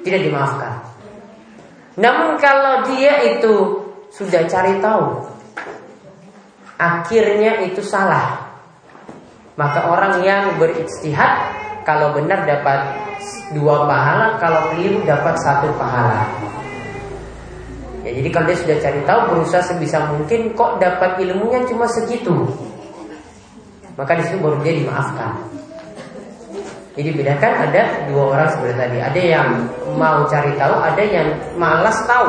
Tidak dimaafkan. Namun kalau dia itu sudah cari tahu, akhirnya itu salah. Maka orang yang beristihad kalau benar dapat dua pahala, kalau keliru dapat satu pahala. Ya, jadi kalau dia sudah cari tahu berusaha sebisa mungkin kok dapat ilmunya cuma segitu. Maka di situ baru dia dimaafkan. Jadi bedakan ada dua orang seperti tadi. Ada yang mau cari tahu, ada yang malas tahu.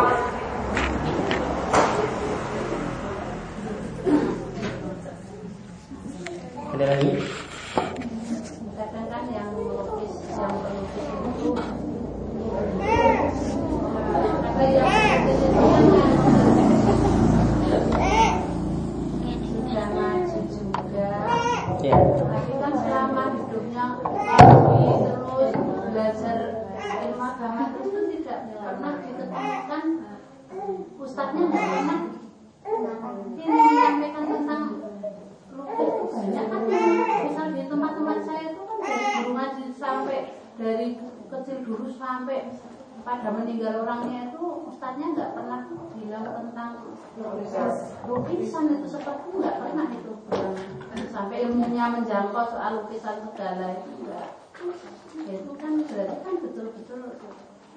Ada lagi? Ustadznya nggak pernah ini menyampaikan tentang lukis banyak kan misal di tempat-tempat saya itu kan dari ngaji sampai dari kecil dulu sampai pada meninggal orangnya itu ustadznya nggak pernah bilang tentang lukisan itu seperti nggak pernah itu. Sampai ilmunya menjangkau soal lukisan segala itu enggak ya itu kan berarti kan betul-betul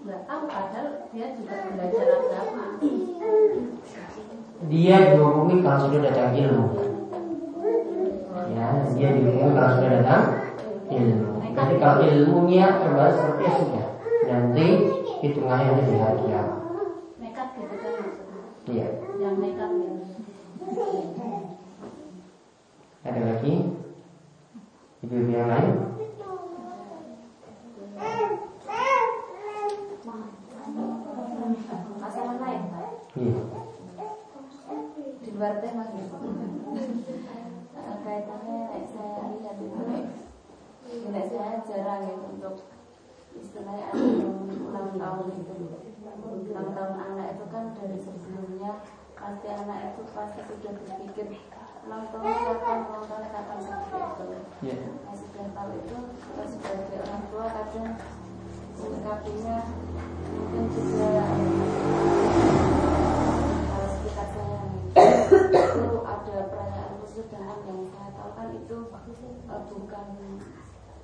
nggak tahu padahal dia juga belajar agama. Dia dihukumi kalau sudah datang ilmu. Ya dia dihukumi kalau sudah datang ilmu. Jadi kalau ilmunya terbatas seperti itu sudah nanti hitungannya ada di hari kiamat nekat gitu kan iya. Yang nekat gitu ada lagi? Ibu-ibu yang lain masalah lain iya di luar tema gitu Eh, kaitannya saya lihat itu nek saya jarang gitu untuk istilahnya ada ulang tahun itu ulang tahun anak itu kan dari sebelumnya pasti anak itu pasti sudah berpikir ulang tahun kapan ulang tahun kapan seperti itu? Iya. Nah sudah tahu itu kita sebagai orang tua kadang menyikapinya mungkin juga harus kita sayangi itu ada perayaan kesudahan yang saya tahu kan itu eh, bukan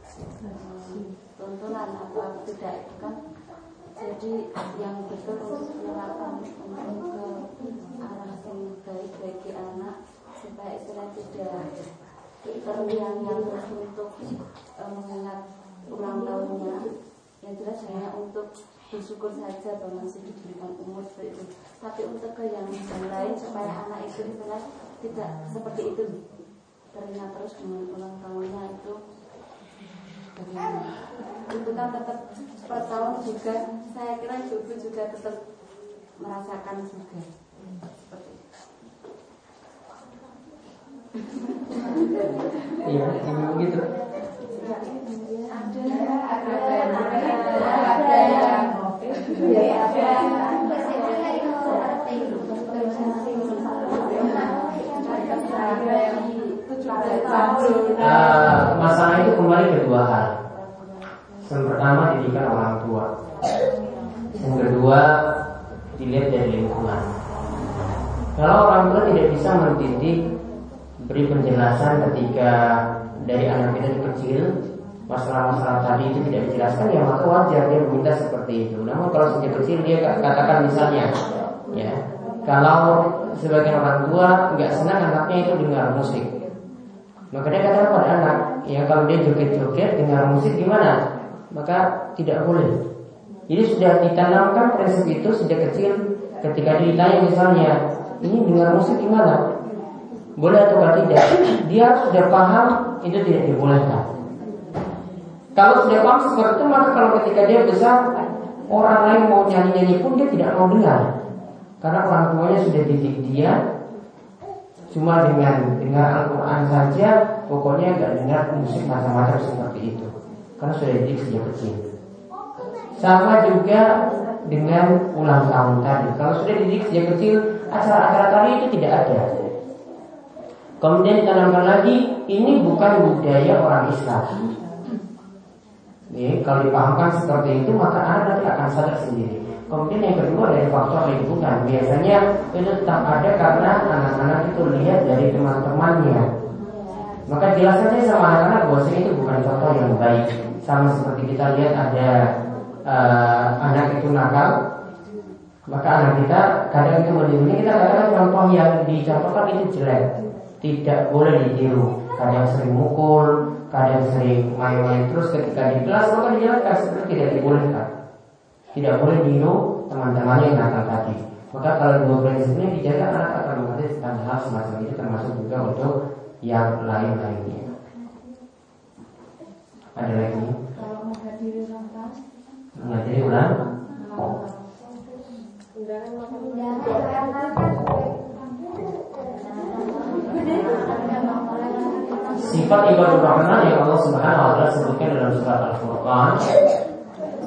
eh, tuntunan atau tidak itu kan? Jadi yang betul untuk menerapkan untuk ke arah yang baik bagi anak supaya istilah tidak terbiang-biang terus untuk eh, mengingat ulang tahunnya yang jelas hanya untuk bersyukur saja bahwa masih diberikan umur seperti itu. Tapi untuk ke yang yang lain supaya anak itu istilah tidak seperti itu. Teringat terus dengan ulang tahunnya itu. Itu kan tetap per tahun juga saya kira ibu juga tetap merasakan juga seperti itu. iya ibu begitu Eh, masalah itu kembali ke dua hal. Yang pertama didikan orang tua. Yang kedua dilihat dari lingkungan. Kalau orang tua tidak bisa mendidik, beri penjelasan ketika dari anak kita kecil, masalah-masalah tadi itu tidak dijelaskan, ya maka wajar dia meminta seperti itu. Namun kalau sejak kecil dia katakan misalnya, ya kalau sebagian orang tua nggak senang anaknya itu dengar musik, maka dia katakan pada anak, ya kalau dia joget-joget dengar musik gimana? Maka tidak boleh. Jadi sudah ditanamkan prinsip itu sejak kecil. Ketika ditanya misalnya, ini dengar musik gimana? Boleh atau tidak? Dia sudah paham itu tidak dibolehkan. Kalau sudah paham seperti itu, maka kalau ketika dia besar, orang lain mau nyanyi-nyanyi pun dia tidak mau dengar. Karena orang tuanya sudah didik dia Cuma dengan dengar Al-Quran saja Pokoknya gak dengar musik macam-macam seperti itu. Karena sudah didik sejak kecil. Sama juga dengan ulang tahun tadi. Kalau sudah didik sejak kecil Acara-acara tadi itu tidak ada. Kemudian ditanamkan lagi Ini bukan budaya orang Islam Nih, Kalau dipahamkan seperti itu Maka anak nanti akan sadar sendiri. Kemudian yang kedua dari faktor lingkungan. Biasanya itu tetap ada karena anak-anak itu lihat dari teman-temannya. Maka jelas sama anak-anak bahwasanya itu bukan contoh yang baik. Sama seperti kita lihat ada uh, anak itu nakal Maka anak kita kadang itu menirunya Kita katakan contoh yang dicontohkan itu jelek. Tidak boleh ditiru. Kadang sering mukul Kadang sering main-main terus ketika di kelas Maka dijelaskan seperti tidak dibolehkan tidak boleh niru teman-temannya yang nakal tadi. Maka kalau dua prinsip ini dijaga anak akan mengerti tentang hal semacam itu termasuk juga untuk yang lain-lainnya. Ada lagi? Kalau menghadiri ulang tahun, Menghadiri ulang? Sifat ibadah rahman yang Allah Subhanahu wa taala sebutkan dalam surat Al-Furqan.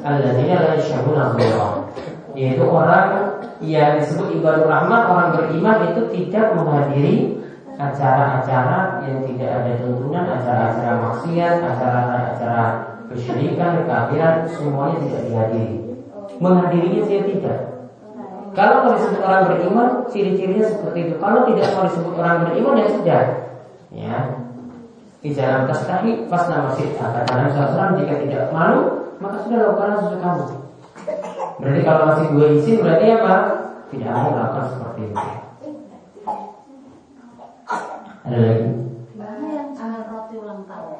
Alladzina la yashhaduna Allah. Yaitu orang yang disebut ibadur rahman Orang beriman itu tidak menghadiri Acara-acara yang tidak ada tuntunan Acara-acara maksiat Acara-acara kesyirikan, kekafiran Semuanya tidak dihadiri. Menghadirinya dia tidak. Kalau mau disebut orang beriman Ciri-cirinya seperti itu. Kalau tidak mau disebut orang beriman ya sudah. Ya di jalan tastahi pas nama sita kata Nabi SAW jika tidak malu maka sudah lakukan sesuatu kamu berarti kalau masih dua izin berarti apa? Tidak mau melakukan seperti itu. Ada lagi? Mana yang ambil roti ulang tahun?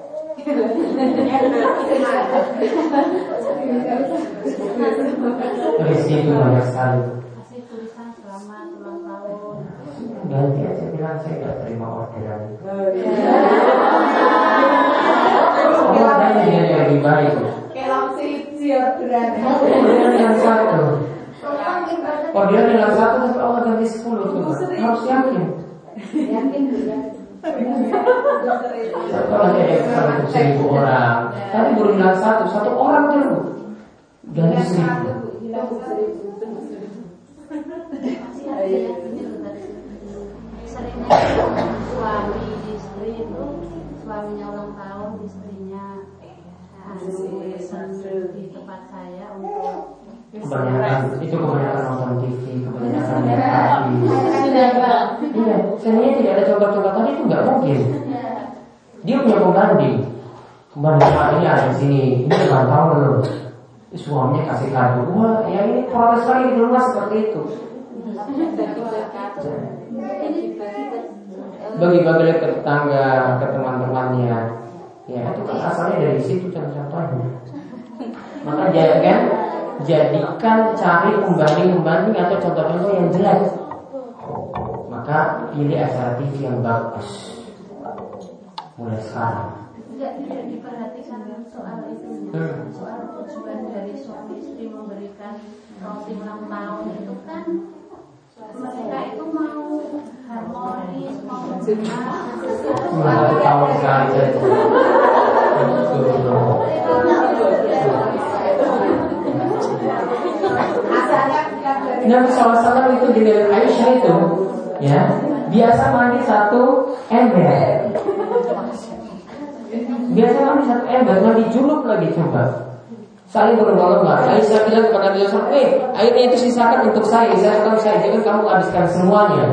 Berisi itu banyak sekali. Kasih tulisan selamat ulang tahun. Ganti aja bilang saya nggak terima orderan. Oh, baik. Kelak si si. Orderan yang satu. Orderan yang satu tapi Allah ganti sepuluh coba Harus yakin. Yakin bu ya. Satu lagi ada seribu orang. Tapi baru bilang satu, satu orang terus Ganti seribu. suami istri itu suaminya ulang tahun pesan di tempat saya untuk Kebanyakan, itu kebanyakan nonton TV Kebanyakan lihat hadis Iya, sebenarnya tidak ada coba-coba tadi itu nggak mungkin. Dia punya pembanding. Pembanding ah, ini ada di sini. Ini tahun belum Suaminya kasih kado. Wah, ya ini protes lagi di rumah seperti itu. Bagi-bagi ke tetangga, ke teman-temannya Ya, itu kan asalnya dari situ contoh-contohnya Maka jangan jadikan cari pembanding-pembanding atau contoh-contoh yang jelek Maka pilih TV yang bagus. Mulai sekarang. Tidak tidak diperhatikan soal itu. Hmm. soal tujuan dari suami istri memberikan roti ulang tahun itu kan mereka itu mau harmonis mau sekali saja. Nabi SAW itu dengan Aisyah itu ya biasa mandi satu ember. Biasa mandi satu ember mandi junub lagi coba saling berlomba-lomba Aisyah bilang kepada SAW eh airnya itu sisakan untuk saya. Sisakan saya jangan kamu habiskan semuanya.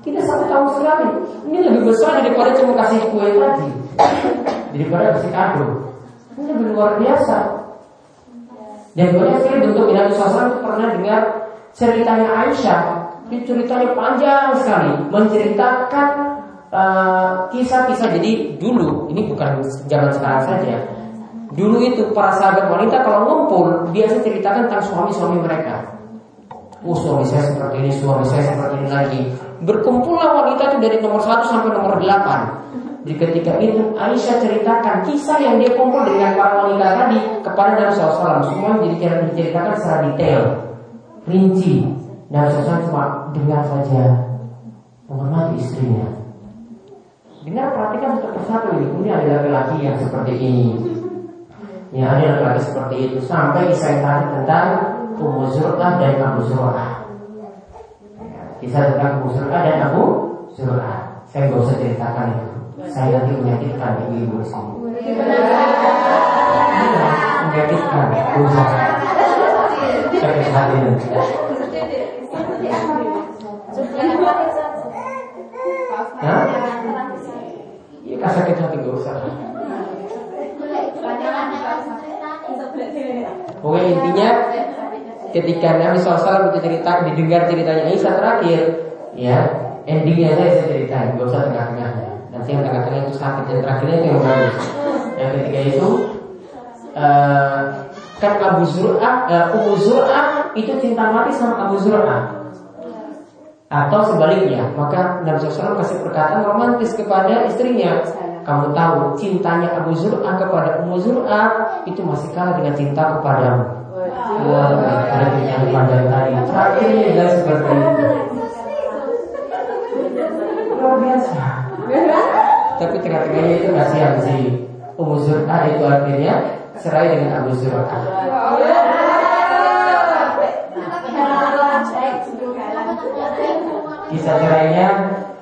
Kita satu tahun sekali. Ini lebih besar daripada cuma kasih kue tadi. Daripada kasih kado. Ini lebih luar biasa. Dan banyak sekali bentuk Nabi SAW itu pernah dengar ceritanya Aisyah. Ini ceritanya panjang sekali, menceritakan eh, kisah-kisah. Jadi dulu, ini bukan zaman sekarang saja. Dulu itu para sahabat wanita kalau ngumpul biasa ceritakan tentang suami-suami mereka. Oh suami saya seperti ini, suami saya seperti ini lagi. Berkumpullah wanita itu dari nomor 1 sampai nomor 8 Di ketika itu Aisyah ceritakan kisah yang dia kumpul dengan para wanita tadi kepada Nabi SAW. Semua jadi diceritakan secara detail, rinci. Nabi SAW cuma dengar saja, menghormati istrinya. Dengar perhatikan satu persatu ini. Ini ada laki-laki yang seperti ini. Ya ada laki-laki seperti itu sampai kisah tadi tentang Ummu dan Abu Zur'ah. Ya, Kisah tentang Zur'ah dan Abu Zur'ah. Saya nggak usah ceritakan itu. Saya nanti menyakitkan ibu-ibu di sini. Menyakitkan, usah. Sakit hati nanti. Kan sakit hati gak usah. Pokoknya intinya ketika Nabi SAW cerita didengar ceritanya Aisyah terakhir, ya endingnya saya saya ceritain, gak usah tengah-tengahnya. Nanti yang tengah-tengah itu sakit dan terakhirnya itu yang bagus. Yang ketiga itu eh, kan Abu Zur'ah, uh, Ummu Zur'ah itu cinta mati sama Abu Zur'ah. Atau sebaliknya, maka Nabi SAW kasih perkataan romantis kepada istrinya. Kamu tahu cintanya Abu Zur'ah kepada Ummu Zur'ah itu masih kalah dengan cinta kepadamu. Wah, ada yang tadi. Terakhirnya seperti itu. Luar biasa. Tapi tengah-tengahnya itu kasihan si Ummu Zur'ah itu akhirnya serai dengan Abu Zur'ah. Bisa cerainya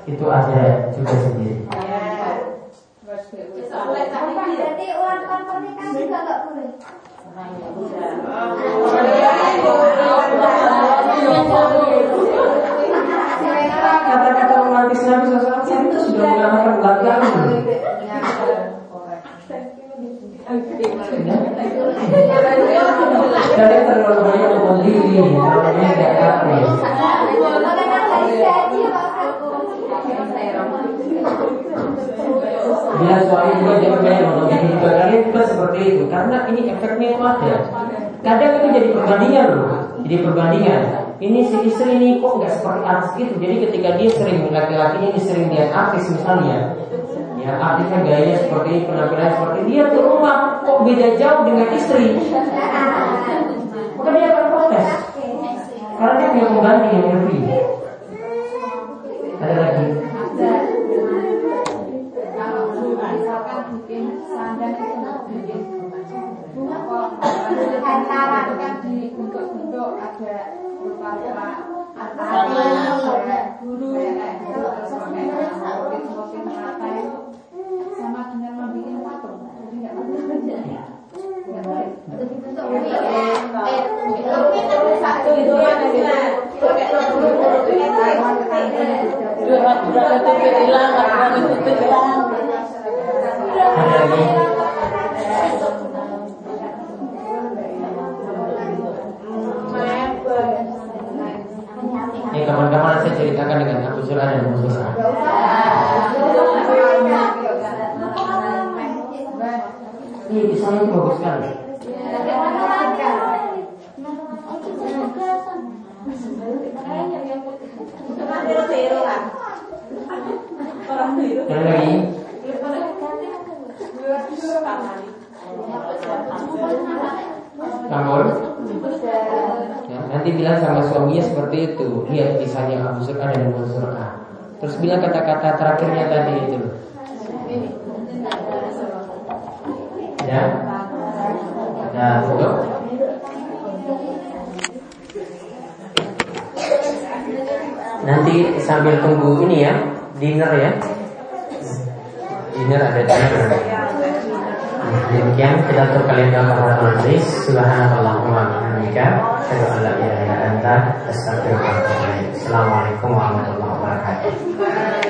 itu ada juga sendiri. Berarti uang pernikahan juga nggak boleh. Kata-kata romantis Nabi SAW itu sudah mengatakan belakangan. Kalian terlalu banyak TV, terlalu TV juga kalian juga seperti itu karena ini efeknya itu ada. Kadang itu jadi perbandingan loh, jadi perbandingan. Ini si istri ini kok nggak seperti artis itu. Jadi ketika dia sering laki-lakinya ini sering lihat artis misalnya, ya artisnya gayanya seperti ini, penampilannya seperti dia ke rumah kok beda jauh dengan istri. Maka dia akan protes karena dia punya pembanding yang lebih. Ada lagi. Kalau misalkan bikin sandang itu bikin antara kan di bentuk-bentuk ada rupa-rupa antara ada guru terus pakai motif-motif rata itu sama dengan membuat patung jadi nggak boleh nggak boleh Ada lagi. Ini kapan-kapan saya ceritakan dengan Abu Surah dan Abu Surah. Ini desainnya bagus sekali. Ada lagi. Kamu? Ya, nanti bilang sama suaminya seperti itu. Lihat kisahnya Abu Surah dan Abu Surah. Terus bilang kata-kata terakhirnya tadi itu. Ya. Nah, itu. Nanti sambil tunggu ini ya, dinner ya. Dinner ada dinner. Demikian kita kalian dalam para majelis Subhanallahumma bihamdika asyhadu an la ilaha illa anta astaghfiruka wa atubu ilaik. Assalamualaikum warahmatullahi wabarakatuh.